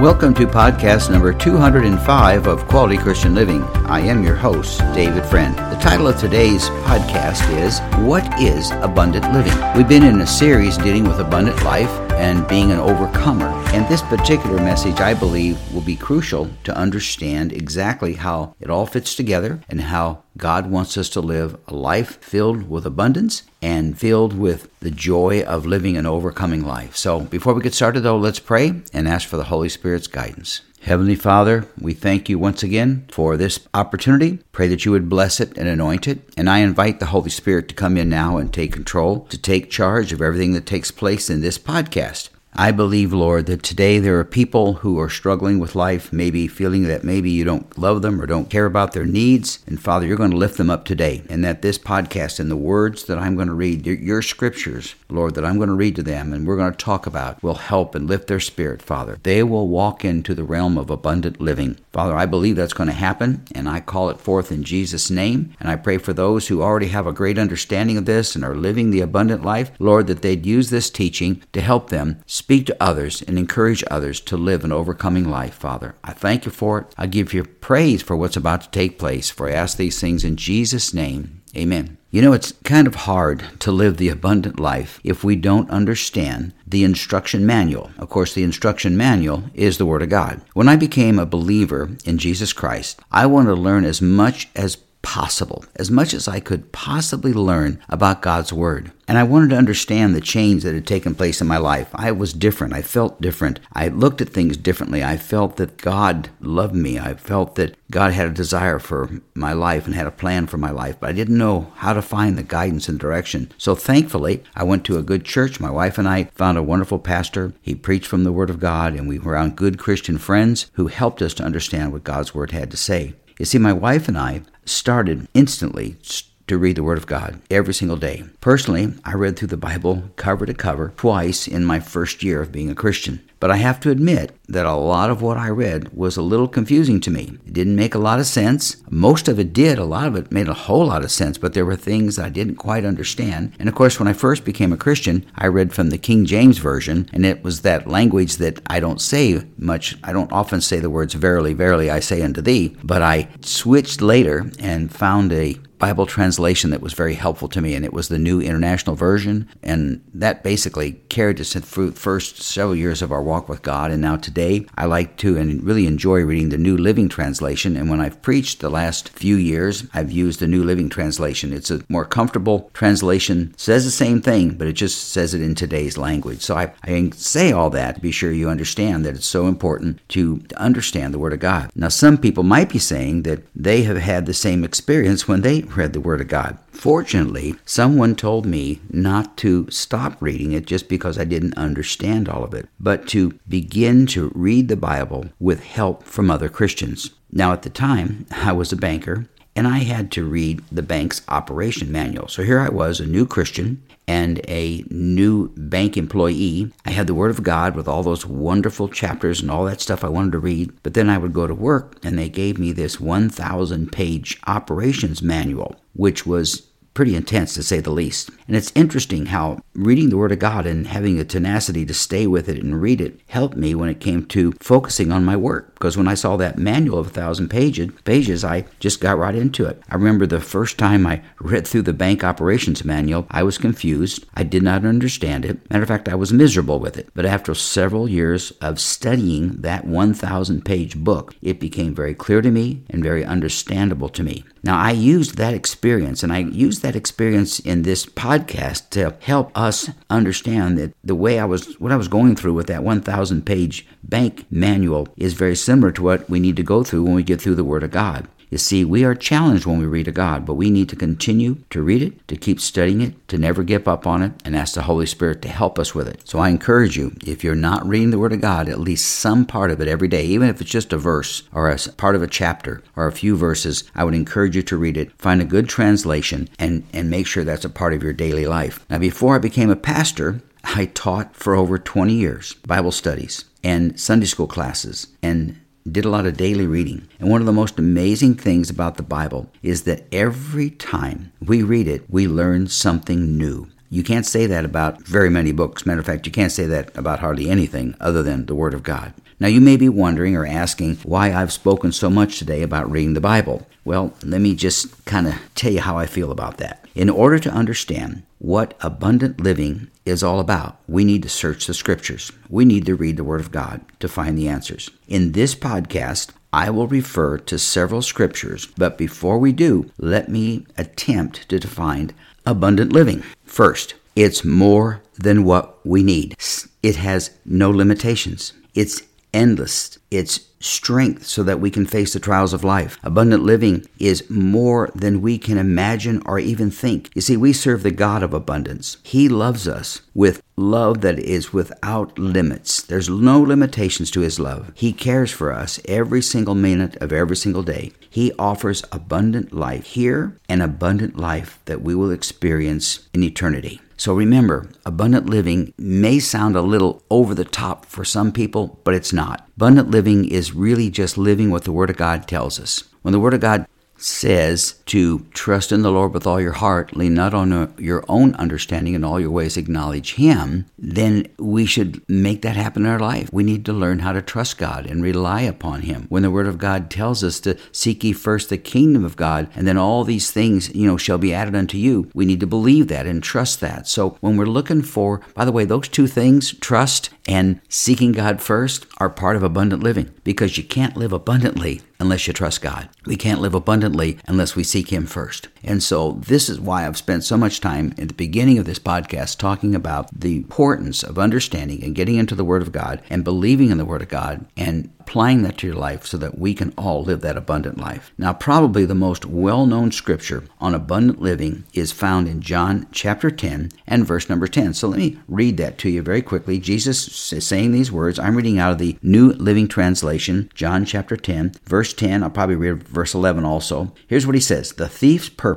Welcome to podcast number 205 of Quality Christian Living. I am your host, David Friend. The title of today's podcast is What is Abundant Living? We've been in a series dealing with abundant life and being an overcomer. And this particular message, I believe, will be crucial to understand exactly how it all fits together and how God wants us to live a life filled with abundance and filled with the joy of living an overcoming life. So before we get started, though, let's pray and ask for the Holy Spirit's guidance. Heavenly Father, we thank you once again for this opportunity. Pray that you would bless it and anoint it. And I invite the Holy Spirit to come in now and take control, to take charge of everything that takes place in this podcast. I believe, Lord, that today there are people who are struggling with life, maybe feeling that maybe you don't love them or don't care about their needs. And Father, you're going to lift them up today. And that this podcast and the words that I'm going to read, your scriptures, Lord, that I'm going to read to them and we're going to talk about will help and lift their spirit, Father. They will walk into the realm of abundant living. Father, I believe that's going to happen and I call it forth in Jesus' name. And I pray for those who already have a great understanding of this and are living the abundant life, Lord, that they'd use this teaching to help them Speak to others and encourage others to live an overcoming life, Father. I thank you for it. I give you praise for what's about to take place, for I ask these things in Jesus' name. Amen. You know, it's kind of hard to live the abundant life if we don't understand the instruction manual. Of course, the instruction manual is the Word of God. When I became a believer in Jesus Christ, I wanted to learn as much as possible, as much as I could possibly learn about God's Word. And I wanted to understand the change that had taken place in my life. I was different. I felt different. I looked at things differently. I felt that God loved me. I felt that God had a desire for my life and had a plan for my life, but I didn't know how to find the guidance and direction. So thankfully, I went to a good church. My wife and I found a wonderful pastor. He preached from the Word of God, and we were around good Christian friends who helped us to understand what God's Word had to say. You see, my wife and I started instantly to read the Word of God every single day. Personally, I read through the Bible cover to cover twice in my first year of being a Christian. But I have to admit that a lot of what I read was a little confusing to me. It didn't make a lot of sense. Most of it did. A lot of it made a whole lot of sense, but there were things I didn't quite understand. And of course, when I first became a Christian, I read from the King James Version, and it was that language that I don't say much. I don't often say the words, Verily, verily, I say unto thee, but I switched later and found a Bible translation that was very helpful to me, and it was the New International Version. And that basically carried us through the first several years of our walk with God. And now today, I like to and really enjoy reading the New Living Translation. And when I've preached the last few years, I've used the New Living Translation. It's a more comfortable translation, says the same thing, but it just says it in today's language. So I, I say all that to be sure you understand that it's so important to, to understand the Word of God. Now, some people might be saying that they have had the same experience when they read the Word of God. Fortunately, someone told me not to stop reading it just because I didn't understand all of it, but to begin to read the Bible with help from other Christians. Now, at the time, I was a banker and I had to read the bank's operation manual. So here I was, a new Christian and a new bank employee. I had the Word of God with all those wonderful chapters and all that stuff I wanted to read. But then I would go to work and they gave me this 1,000 page operations manual, which was pretty intense to say the least. And it's interesting how reading the Word of God and having the tenacity to stay with it and read it helped me when it came to focusing on my work. Because when I saw that manual of a thousand pages, pages, I just got right into it. I remember the first time I read through the bank operations manual, I was confused. I did not understand it. Matter of fact, I was miserable with it. But after several years of studying that 1,000 page book, it became very clear to me and very understandable to me. Now, I used that experience, and I used that experience in this podcast to help us understand that the way I was, what I was going through with that 1,000 page bank manual is very similar to what we need to go through when we get through the Word of God. You see, we are challenged when we read a God, but we need to continue to read it, to keep studying it, to never give up on it, and ask the Holy Spirit to help us with it. So I encourage you, if you're not reading the Word of God, at least some part of it every day, even if it's just a verse or a part of a chapter or a few verses, I would encourage you to read it. Find a good translation and, and make sure that's a part of your daily life. Now, before I became a pastor, I taught for over 20 years Bible studies and Sunday school classes and did a lot of daily reading. And one of the most amazing things about the Bible is that every time we read it, we learn something new. You can't say that about very many books. Matter of fact, you can't say that about hardly anything other than the Word of God. Now, you may be wondering or asking why I've spoken so much today about reading the Bible. Well, let me just kind of tell you how I feel about that. In order to understand what abundant living is all about, we need to search the scriptures. We need to read the Word of God to find the answers. In this podcast, I will refer to several scriptures, but before we do, let me attempt to define abundant living. First, it's more than what we need. It has no limitations. It's endless. It's strength so that we can face the trials of life. Abundant living is more than we can imagine or even think. You see, we serve the God of abundance. He loves us with love that is without limits. There's no limitations to His love. He cares for us every single minute of every single day. He offers abundant life here and abundant life that we will experience in eternity. So remember, abundant living may sound a little over the top for some people, but it's not. Abundant living is really just living what the Word of God tells us. When the Word of God says to trust in the Lord with all your heart, lean not on your own understanding, in all your ways acknowledge Him, then we should make that happen in our life. We need to learn how to trust God and rely upon Him. When the Word of God tells us to seek ye first the kingdom of God, and then all these things, you know, shall be added unto you, we need to believe that and trust that. So when we're looking for, by the way, those two things, trust and seeking God first, are part of abundant living because you can't live abundantly unless you trust God. We can't live abundantly unless we seek Him first. And so, this is why I've spent so much time at the beginning of this podcast talking about the importance of understanding and getting into the Word of God and believing in the Word of God and applying that to your life so that we can all live that abundant life. Now, probably the most well known scripture on abundant living is found in John chapter 10 and verse number 10. So, let me read that to you very quickly. Jesus is saying these words. I'm reading out of the New Living Translation, John chapter 10, verse 10. I'll probably read verse 11 also. Here's what he says The thief's purpose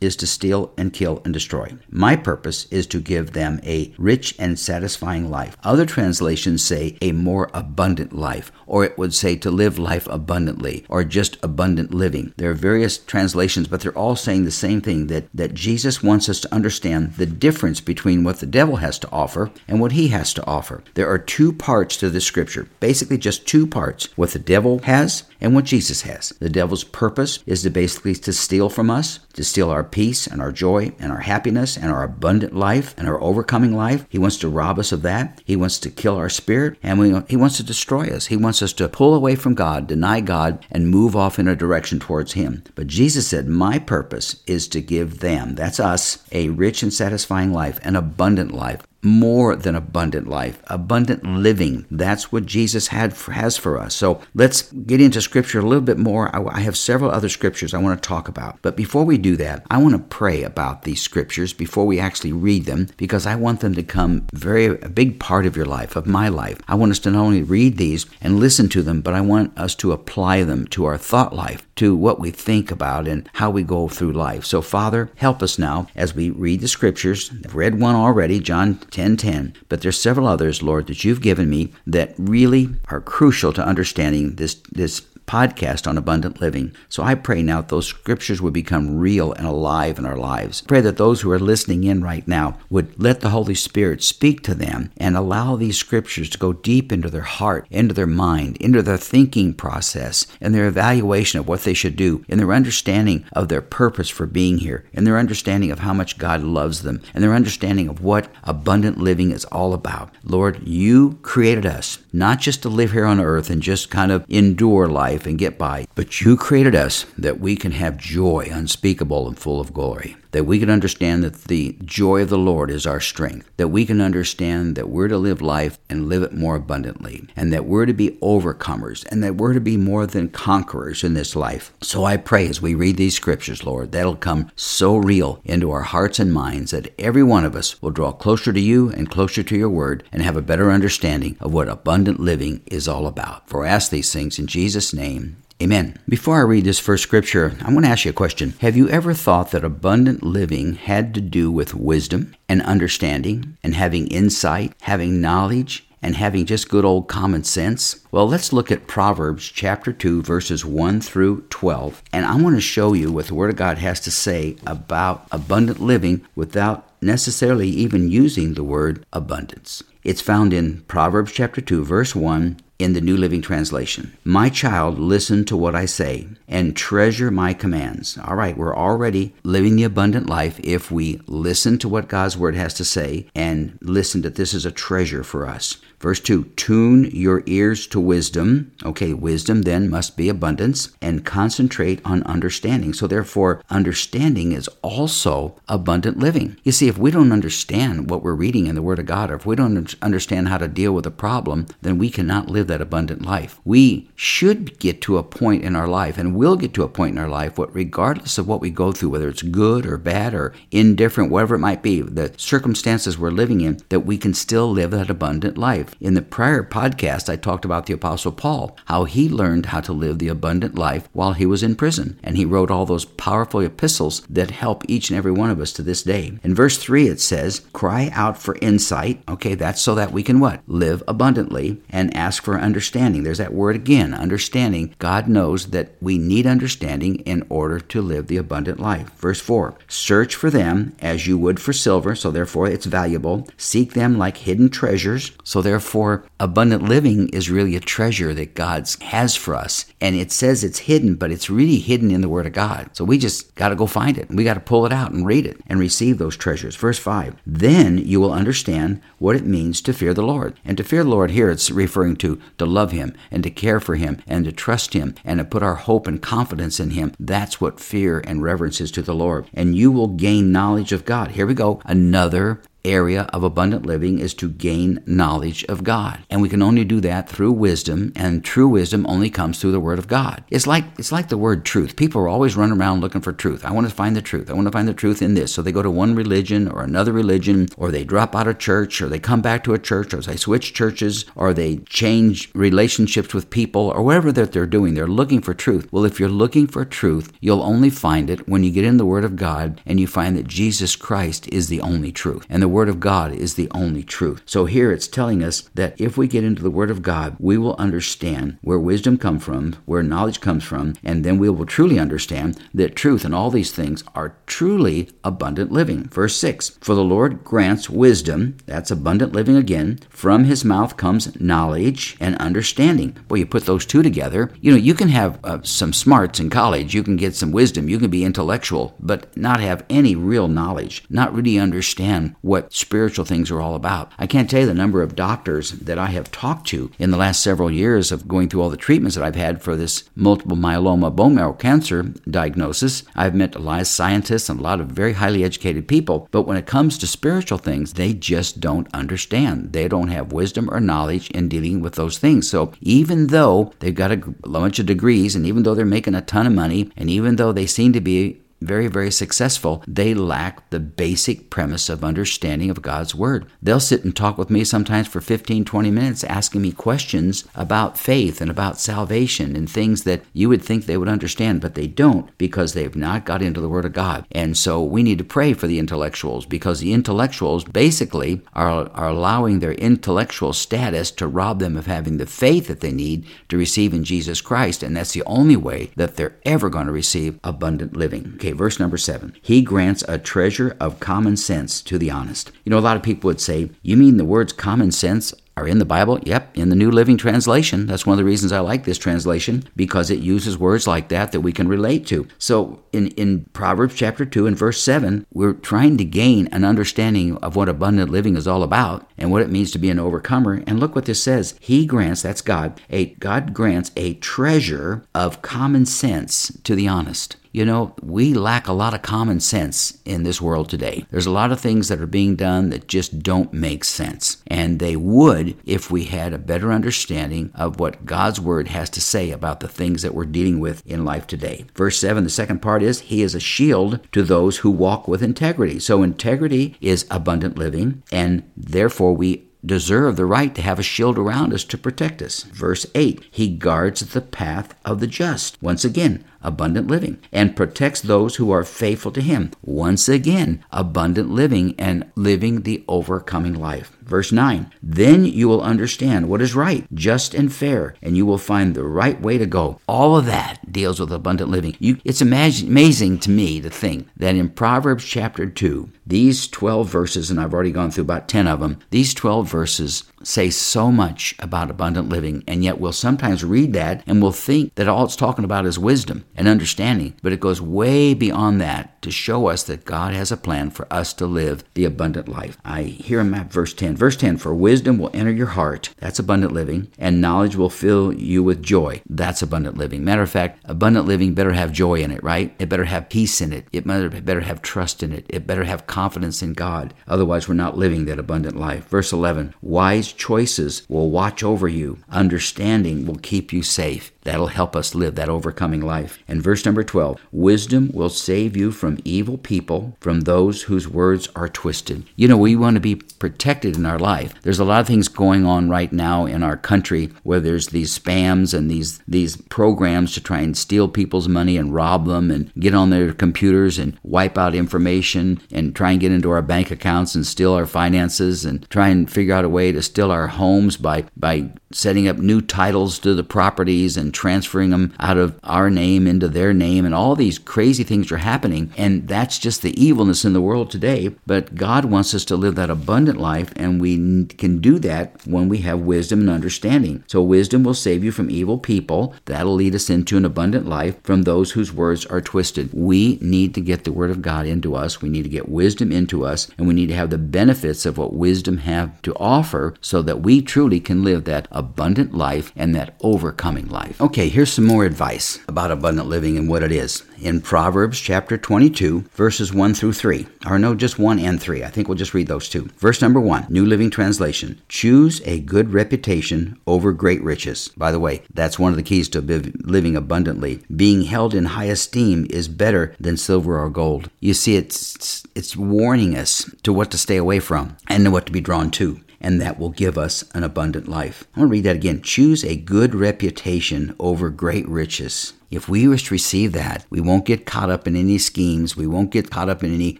is to steal and kill and destroy. My purpose is to give them a rich and satisfying life. Other translations say a more abundant life, or it would say to live life abundantly, or just abundant living. There are various translations, but they're all saying the same thing that, that Jesus wants us to understand the difference between what the devil has to offer and what he has to offer. There are two parts to this scripture, basically just two parts what the devil has and what Jesus has. The devil's purpose is to basically to steal from us, to steal our peace and our joy and our happiness and our abundant life and our overcoming life. He wants to rob us of that. He wants to kill our spirit and we, he wants to destroy us. He wants us to pull away from God, deny God, and move off in a direction towards Him. But Jesus said, My purpose is to give them, that's us, a rich and satisfying life, an abundant life, more than abundant life, abundant living. That's what Jesus had has for us. So let's get into scripture a little bit more. I, have several other scriptures I want to talk about. But before we do that, I want to pray about these scriptures before we actually read them because I want them to come very a big part of your life, of my life. I want us to not only read these and listen to them, but I want us to apply them to our thought life, to what we think about and how we go through life. So Father, help us now as we read the scriptures. I've read one already, John 10:10, but there's several others, Lord, that you've given me that really are crucial to understanding this this podcast on abundant living. So I pray now that those scriptures would become real and alive in our lives. Pray that those who are listening in right now would let the Holy Spirit speak to them and allow these scriptures to go deep into their heart, into their mind, into their thinking process, and their evaluation of what they should do, and their understanding of their purpose for being here, and their understanding of how much God loves them, and their understanding of what abundant living is all about. Lord, you created us not just to live here on earth and just kind of endure life life and get by. But you created us that we can have joy unspeakable and full of glory that we can understand that the joy of the Lord is our strength, that we can understand that we're to live life and live it more abundantly, and that we're to be overcomers, and that we're to be more than conquerors in this life. So I pray as we read these scriptures, Lord, that'll come so real into our hearts and minds that every one of us will draw closer to you and closer to your word and have a better understanding of what abundant living is all about. For I ask these things in Jesus' name. Amen. Before I read this first scripture, I want to ask you a question. Have you ever thought that abundant living had to do with wisdom and understanding and having insight, having knowledge, and having just good old common sense? Well, let's look at Proverbs chapter 2, verses 1 through 12. And I want to show you what the Word of God has to say about abundant living without necessarily even using the word abundance. It's found in Proverbs chapter 2, verse 1, in the New Living Translation. My child, listen to what I say and treasure my commands. All right, we're already living the abundant life if we listen to what God's word has to say and listen that this is a treasure for us. Verse 2 Tune your ears to wisdom. Okay, wisdom then must be abundance and concentrate on understanding. So, therefore, understanding is also abundant living. You see, if we don't understand what we're reading in the Word of God, or if we don't understand how to deal with a problem, then we cannot live that abundant life. We should get to a point in our life, and will get to a point in our life, what regardless of what we go through, whether it's good or bad or indifferent, whatever it might be, the circumstances we're living in, that we can still live that abundant life. In the prior podcast, I talked about the Apostle Paul, how he learned how to live the abundant life while he was in prison. And he wrote all those powerful epistles that help each and every one of us to this day. In verse 3, it says, Cry out for insight. Okay, that's so that we can what? Live abundantly and ask for understanding. There's that word again, understanding. God knows that we need understanding in order to live the abundant life. Verse 4 Search for them as you would for silver, so therefore it's valuable. Seek them like hidden treasures, so therefore abundant living is really a treasure that God has for us. And it says it's hidden, but it's really hidden in the Word of God. So we just got to go find it. We got to pull it out and read it and receive those treasures. Verse 5 Then you will understand what it means to fear the Lord. And to fear the Lord here, it's referring to to love Him and to care for Him and to trust Him and to put our hope and confidence in Him. That's what fear and reverence is to the Lord. And you will gain knowledge of God. Here we go. Another area of abundant living is to gain knowledge of God. And we can only do that through wisdom, and true wisdom only comes through the word of God. It's like it's like the word truth. People are always running around looking for truth. I want to find the truth. I want to find the truth in this. So they go to one religion or another religion, or they drop out of church, or they come back to a church, or they switch churches, or they change relationships with people, or whatever that they're doing. They're looking for truth. Well, if you're looking for truth, you'll only find it when you get in the word of God and you find that Jesus Christ is the only truth. And the Word of God is the only truth. So here it's telling us that if we get into the Word of God, we will understand where wisdom comes from, where knowledge comes from, and then we will truly understand that truth and all these things are truly abundant living. Verse 6 For the Lord grants wisdom, that's abundant living again. From his mouth comes knowledge and understanding. Well, you put those two together, you know, you can have uh, some smarts in college, you can get some wisdom, you can be intellectual, but not have any real knowledge, not really understand what spiritual things are all about. I can't tell you the number of doctors that I have talked to in the last several years of going through all the treatments that I've had for this multiple myeloma bone marrow cancer diagnosis. I've met a lot of scientists and a lot of very highly educated people, but when it comes to spiritual things, they just don't understand. They don't have wisdom or knowledge in dealing with those things. So even though they've got a bunch of degrees and even though they're making a ton of money and even though they seem to be very, very successful, they lack the basic premise of understanding of God's Word. They'll sit and talk with me sometimes for 15, 20 minutes asking me questions about faith and about salvation and things that you would think they would understand, but they don't because they've not got into the Word of God. And so we need to pray for the intellectuals because the intellectuals basically are, are allowing their intellectual status to rob them of having the faith that they need to receive in Jesus Christ. And that's the only way that they're ever going to receive abundant living. Okay, Okay, verse number seven. He grants a treasure of common sense to the honest. You know, a lot of people would say, You mean the words common sense are in the Bible? Yep, in the New Living Translation. That's one of the reasons I like this translation because it uses words like that that we can relate to. So in, in Proverbs chapter 2 and verse 7, we're trying to gain an understanding of what abundant living is all about and what it means to be an overcomer. And look what this says. He grants, that's God, a God grants a treasure of common sense to the honest. You know, we lack a lot of common sense in this world today. There's a lot of things that are being done that just don't make sense. And they would if we had a better understanding of what God's Word has to say about the things that we're dealing with in life today. Verse 7, the second part is, He is a shield to those who walk with integrity. So integrity is abundant living, and therefore we deserve the right to have a shield around us to protect us. Verse 8 He guards the path of the just. Once again, abundant living, and protects those who are faithful to him. Once again, abundant living and living the overcoming life. Verse 9 Then you will understand what is right, just, and fair, and you will find the right way to go. All of that deals with abundant living. You, it's imagine, amazing to me to think that in Proverbs chapter 2, these 12 verses, and I've already gone through about 10 of them, these 12 verses say so much about abundant living, and yet we'll sometimes read that and we'll think that all it's talking about is wisdom and understanding, but it goes way beyond that to show us that God has a plan for us to live the abundant life. I hear at verse 10. Verse 10 For wisdom will enter your heart, that's abundant living, and knowledge will fill you with joy, that's abundant living. Matter of fact, abundant living better have joy in it, right? It better have peace in it. It better have trust in it. It better have confidence in God. Otherwise, we're not living that abundant life. Verse 11 Wise choices will watch over you, understanding will keep you safe. That'll help us live that overcoming life. And verse number 12 Wisdom will save you from evil people, from those whose words are twisted. You know, we want to be protected in our life. There's a lot of things going on right now in our country where there's these spams and these, these programs to try and steal people's money and rob them and get on their computers and wipe out information and try and get into our bank accounts and steal our finances and try and figure out a way to steal our homes by, by setting up new titles to the properties and transferring them out of our name into their name and all these crazy things are happening and that's just the evilness in the world today. But God wants us to live that abundant life and we can do that when we have wisdom and understanding. So wisdom will save you from evil people. That'll lead us into an abundant life from those whose words are twisted. We need to get the word of God into us. We need to get wisdom into us and we need to have the benefits of what wisdom have to offer so that we truly can live that abundant life and that overcoming life. Okay, here's some more advice about abundant living and what it is. In Proverbs chapter 22, verses 1 through 3, or no, just 1 and 3. I think we'll just read those two. Verse number 1, New Living Translation Choose a good reputation over great riches. By the way, that's one of the keys to living abundantly. Being held in high esteem is better than silver or gold. You see, it's, it's warning us to what to stay away from and what to be drawn to and that will give us an abundant life. I want to read that again. Choose a good reputation over great riches. If we wish to receive that, we won't get caught up in any schemes. We won't get caught up in any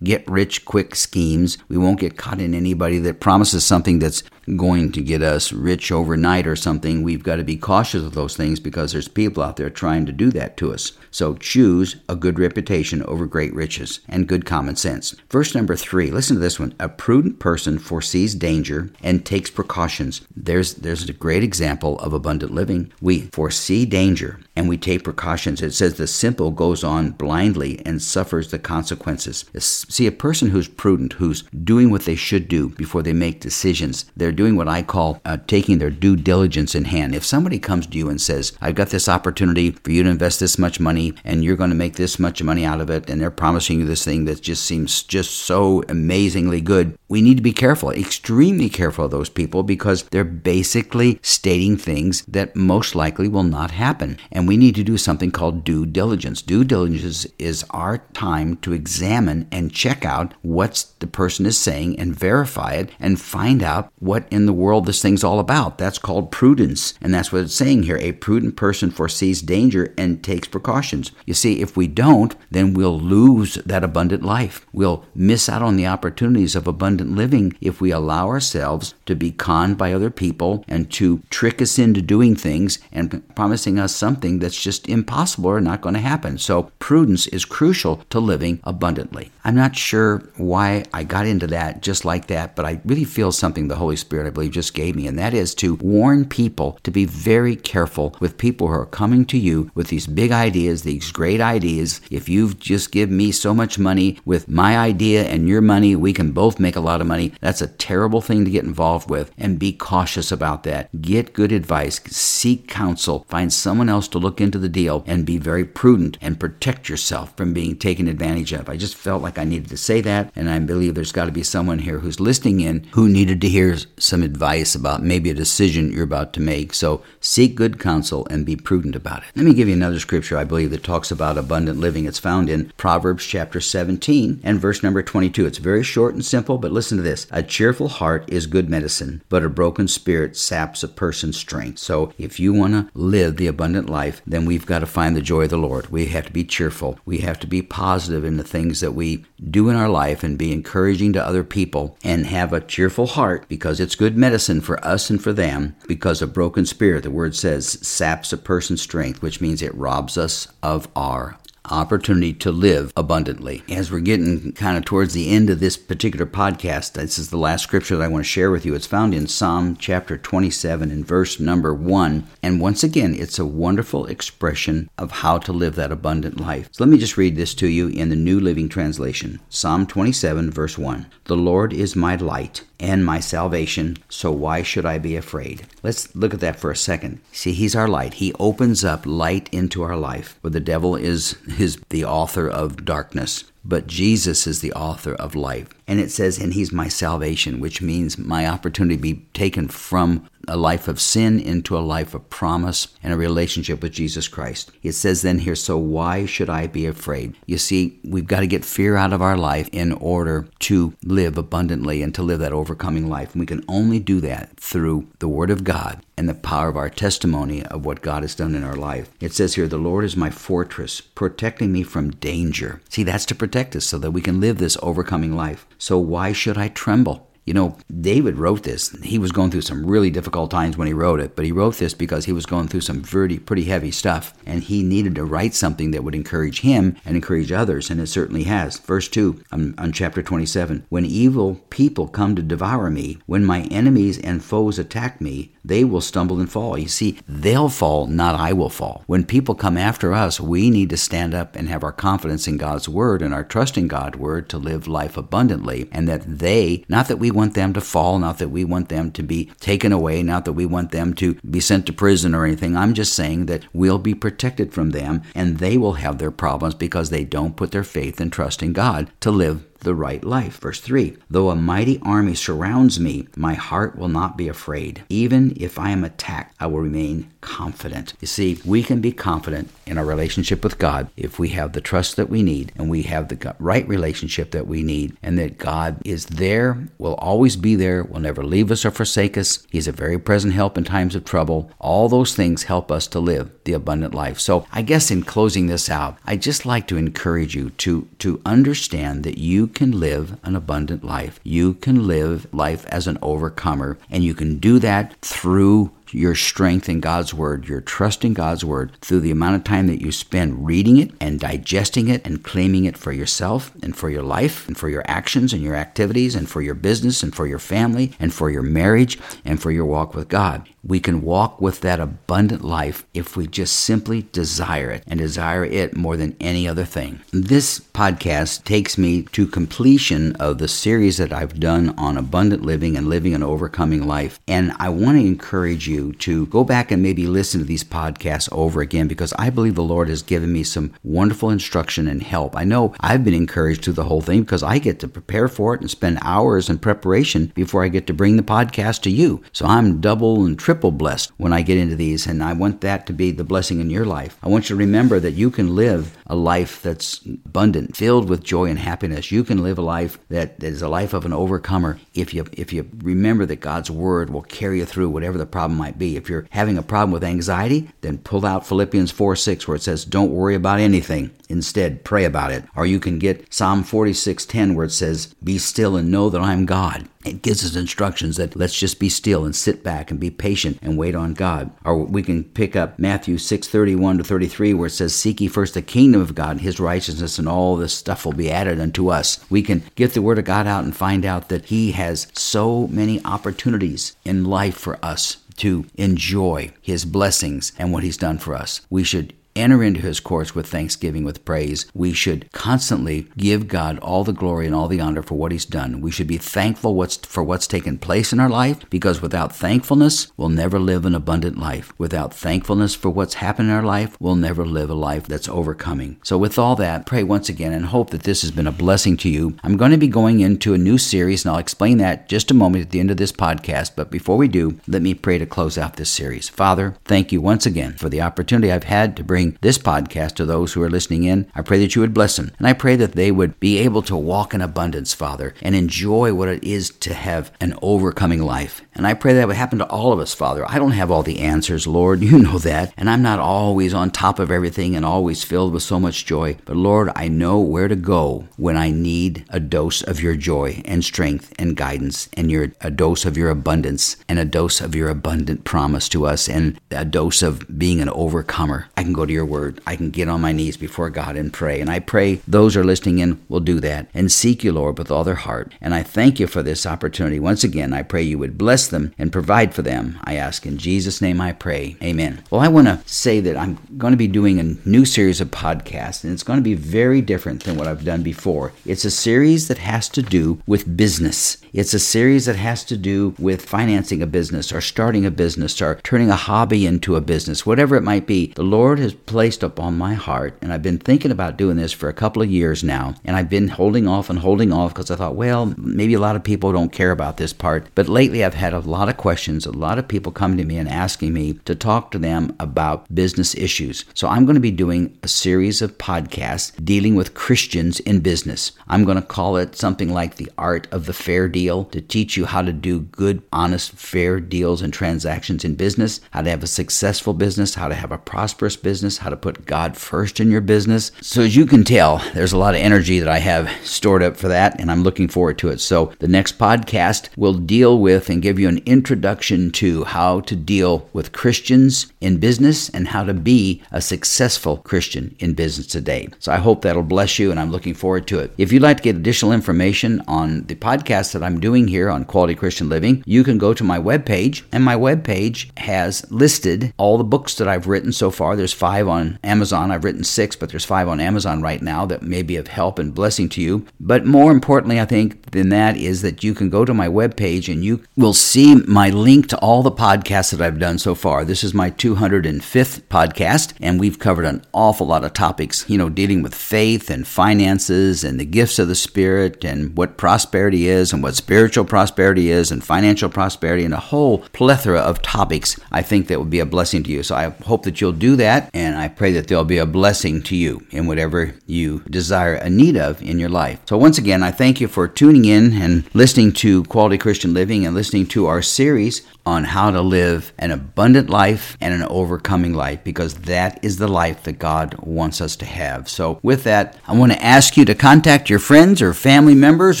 get rich quick schemes. We won't get caught in anybody that promises something that's going to get us rich overnight or something. We've got to be cautious of those things because there's people out there trying to do that to us. So choose a good reputation over great riches and good common sense. Verse number three, listen to this one. A prudent person foresees danger and takes precautions. There's there's a great example of abundant living. We foresee danger and we take precautions. It says the simple goes on blindly and suffers the consequences. See, a person who's prudent, who's doing what they should do before they make decisions, they're doing what I call uh, taking their due diligence in hand. If somebody comes to you and says, I've got this opportunity for you to invest this much money and you're going to make this much money out of it and they're promising you this thing that just seems just so amazingly good we need to be careful extremely careful of those people because they're basically stating things that most likely will not happen and we need to do something called due diligence. Due diligence is our time to examine and check out what the person is saying and verify it and find out what in the world this thing's all about. That's called prudence and that's what it's saying here. A prudent person foresees danger and takes precautions. You see, if we don't, then we'll lose that abundant life. We'll miss out on the opportunities of abundant living if we allow ourselves to be conned by other people and to trick us into doing things and promising us something that's just impossible or not going to happen. So, prudence is crucial to living abundantly. I'm not sure why I got into that just like that, but I really feel something the Holy Spirit, I believe, just gave me, and that is to warn people to be very careful with people who are coming to you with these big ideas these great ideas. If you just give me so much money with my idea and your money, we can both make a lot of money. That's a terrible thing to get involved with and be cautious about that. Get good advice, seek counsel, find someone else to look into the deal and be very prudent and protect yourself from being taken advantage of. I just felt like I needed to say that and I believe there's got to be someone here who's listening in who needed to hear some advice about maybe a decision you're about to make. So seek good counsel and be prudent about it. Let me give you another scripture I believe that talks about abundant living. It's found in Proverbs chapter 17 and verse number 22. It's very short and simple, but listen to this. A cheerful heart is good medicine, but a broken spirit saps a person's strength. So if you want to live the abundant life, then we've got to find the joy of the Lord. We have to be cheerful. We have to be positive in the things that we do in our life and be encouraging to other people and have a cheerful heart because it's good medicine for us and for them because a broken spirit, the word says, saps a person's strength, which means it robs us of our opportunity to live abundantly. As we're getting kind of towards the end of this particular podcast, this is the last scripture that I want to share with you. It's found in Psalm chapter 27 and verse number 1. And once again, it's a wonderful expression of how to live that abundant life. So let me just read this to you in the New Living Translation. Psalm 27 verse 1. The Lord is my light and my salvation, so why should I be afraid? Let's look at that for a second. See, he's our light. He opens up light into our life, where the devil is, is the author of darkness but Jesus is the author of life. And it says, and he's my salvation, which means my opportunity to be taken from a life of sin into a life of promise and a relationship with Jesus Christ. It says then here, so why should I be afraid? You see, we've got to get fear out of our life in order to live abundantly and to live that overcoming life. And we can only do that through the Word of God and the power of our testimony of what God has done in our life. It says here, the Lord is my fortress, protecting me from danger. See, that's to protect us so that we can live this overcoming life. So why should I tremble? You know, David wrote this. He was going through some really difficult times when he wrote it, but he wrote this because he was going through some pretty, pretty heavy stuff, and he needed to write something that would encourage him and encourage others, and it certainly has. Verse 2 on, on chapter 27 When evil people come to devour me, when my enemies and foes attack me, they will stumble and fall. You see, they'll fall, not I will fall. When people come after us, we need to stand up and have our confidence in God's word and our trust in God's word to live life abundantly, and that they, not that we want them to fall, not that we want them to be taken away, not that we want them to be sent to prison or anything. I'm just saying that we'll be protected from them and they will have their problems because they don't put their faith and trust in God to live the right life. Verse 3 Though a mighty army surrounds me, my heart will not be afraid. Even if I am attacked, I will remain confident. You see, we can be confident in our relationship with God if we have the trust that we need and we have the right relationship that we need, and that God is there, will always be there, will never leave us or forsake us. He's a very present help in times of trouble. All those things help us to live the abundant life. So, I guess in closing this out, I just like to encourage you to to understand that you can live an abundant life. You can live life as an overcomer, and you can do that through your strength in God's Word, your trust in God's Word, through the amount of time that you spend reading it and digesting it and claiming it for yourself and for your life and for your actions and your activities and for your business and for your family and for your marriage and for your walk with God. We can walk with that abundant life if we just simply desire it and desire it more than any other thing. This podcast takes me to completion of the series that I've done on abundant living and living an overcoming life. And I want to encourage you to go back and maybe listen to these podcasts over again because I believe the Lord has given me some wonderful instruction and help. I know I've been encouraged through the whole thing because I get to prepare for it and spend hours in preparation before I get to bring the podcast to you. So I'm double and triple blessed when I get into these, and I want that to be the blessing in your life. I want you to remember that you can live a life that's abundant, filled with joy and happiness. You can live a life that is a life of an overcomer if you if you remember that God's word will carry you through whatever the problem might be. If you're having a problem with anxiety, then pull out Philippians 4 6, where it says, Don't worry about anything. Instead, pray about it. Or you can get Psalm 46 10, where it says, Be still and know that I'm God. It gives us instructions that let's just be still and sit back and be patient and wait on God. Or we can pick up Matthew 6 31 to 33, where it says, Seek ye first the kingdom of God and his righteousness, and all this stuff will be added unto us. We can get the word of God out and find out that he has so many opportunities in life for us to enjoy his blessings and what he's done for us. We should enter into his courts with thanksgiving, with praise. We should constantly give God all the glory and all the honor for what he's done. We should be thankful what's, for what's taken place in our life because without thankfulness, we'll never live an abundant life. Without thankfulness for what's happened in our life, we'll never live a life that's overcoming. So, with all that, pray once again and hope that this has been a blessing to you. I'm going to be going into a new series, and I'll explain that just a moment at the end of this podcast. But before we do, let me pray to close out this series. Father, thank you once again for the opportunity I've had to bring sharing this podcast to those who are listening in. I pray that you would bless them. And I pray that they would be able to walk in abundance, Father, and enjoy what it is to have an overcoming life. And I pray that would happen to all of us, Father. I don't have all the answers, Lord. You know that. And I'm not always on top of everything and always filled with so much joy. But Lord, I know where to go when I need a dose of your joy and strength and guidance and your a dose of your abundance and a dose of your abundant promise to us and a dose of being an overcomer. I can go to your word. I can get on my knees before God and pray. And I pray those are listening in will do that and seek you, Lord, with all their heart. And I thank you for this opportunity. Once again, I pray you would bless them and provide for them. I ask in Jesus' name I pray. Amen. Well, I want to say that I'm going to be doing a new series of podcasts, and it's going to be very different than what I've done before. It's a series that has to do with business. It's a series that has to do with financing a business or starting a business or turning a hobby into a business, whatever it might be. The Lord has placed upon my heart, and I've been thinking about doing this for a couple of years now, and I've been holding off and holding off because I thought, well, maybe a lot of people don't care about this part. But lately I've had a lot of questions, a lot of people coming to me and asking me to talk to them about business issues. So I'm going to be doing a series of podcasts dealing with Christians in business. I'm going to call it something like the art of the fair deal to teach you how to do good, honest, fair deals and transactions in business, how to have a successful business, how to have a prosperous business, how to put God first in your business. So as you can tell, there's a lot of energy that I have stored up for that and I'm looking forward to it. So the next podcast will deal with and give you an introduction to how to deal with Christians in business and how to be a successful Christian in business today. So I hope that'll bless you and I'm looking forward to it. If you'd like to get additional information on the podcast that I'm doing here on Quality Christian Living, you can go to my webpage and my webpage has listed all the books that I've written so far. There's five on Amazon. I've written six, but there's five on Amazon right now that may be of help and blessing to you. But more importantly, I think, than that is that you can go to my webpage and you will see my link to all the podcasts that I've done so far. This is my 205th podcast, and we've covered an awful lot of topics, you know, dealing with faith and finances and the gifts of the Spirit and what prosperity is and what spiritual prosperity is and financial prosperity and a whole plethora of topics I think that would be a blessing to you. So I hope that you'll do that, and I pray that they'll be a blessing to you in whatever you desire a need of in your life. So once again, I thank you for tuning in and listening to Quality Christian Living and listening to our series on how to live an abundant life and an overcoming life because that is the life that God wants us to have. So, with that, I want to ask you to contact your friends or family members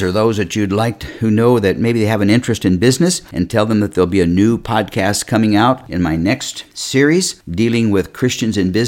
or those that you'd like to, who know that maybe they have an interest in business and tell them that there'll be a new podcast coming out in my next series dealing with Christians in business.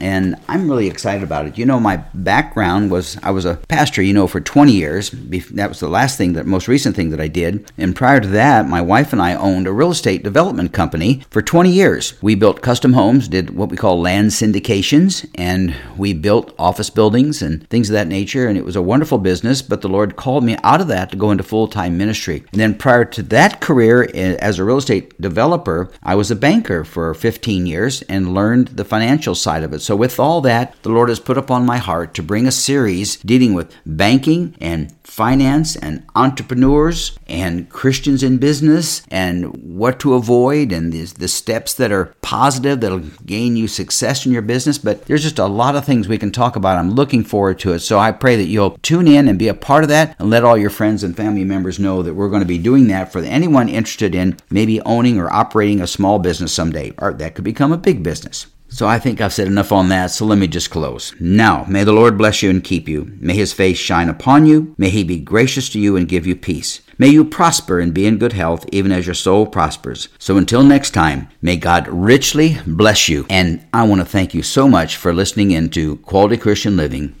And I'm really excited about it. You know, my background was I was a pastor, you know, for 20 years. That was the last thing, that most recent thing that I did. And prior to that, my wife and I owned a real estate development company for 20 years. We built custom homes, did what we call land syndications, and we built office buildings and things of that nature. And it was a wonderful business, but the Lord called me out of that to go into full time ministry. And then prior to that career eh, as a real estate developer, I was a banker for 15 years and learned the financial side of it. So, with all that, the Lord has put upon my heart to bring a series dealing with banking and finance and entrepreneurs and Christians in business and what to avoid and the, the steps that are positive that'll gain you success in your business. But there's just a lot of things we can talk about. I'm looking forward to it. So I pray that you'll tune in and be a part of that and let all your friends and family members know that we're going to be doing that for anyone interested in maybe owning or operating a small business someday, or that could become a big business. So I think I've said enough on that, so let me just close. Now, may the Lord bless you and keep you. May his face shine upon you. May he be gracious to you and give you peace. May you prosper and be in good health, even as your soul prospers. So until next time, may God richly bless you. And I want to thank you so much for listening in to Quality Christian Living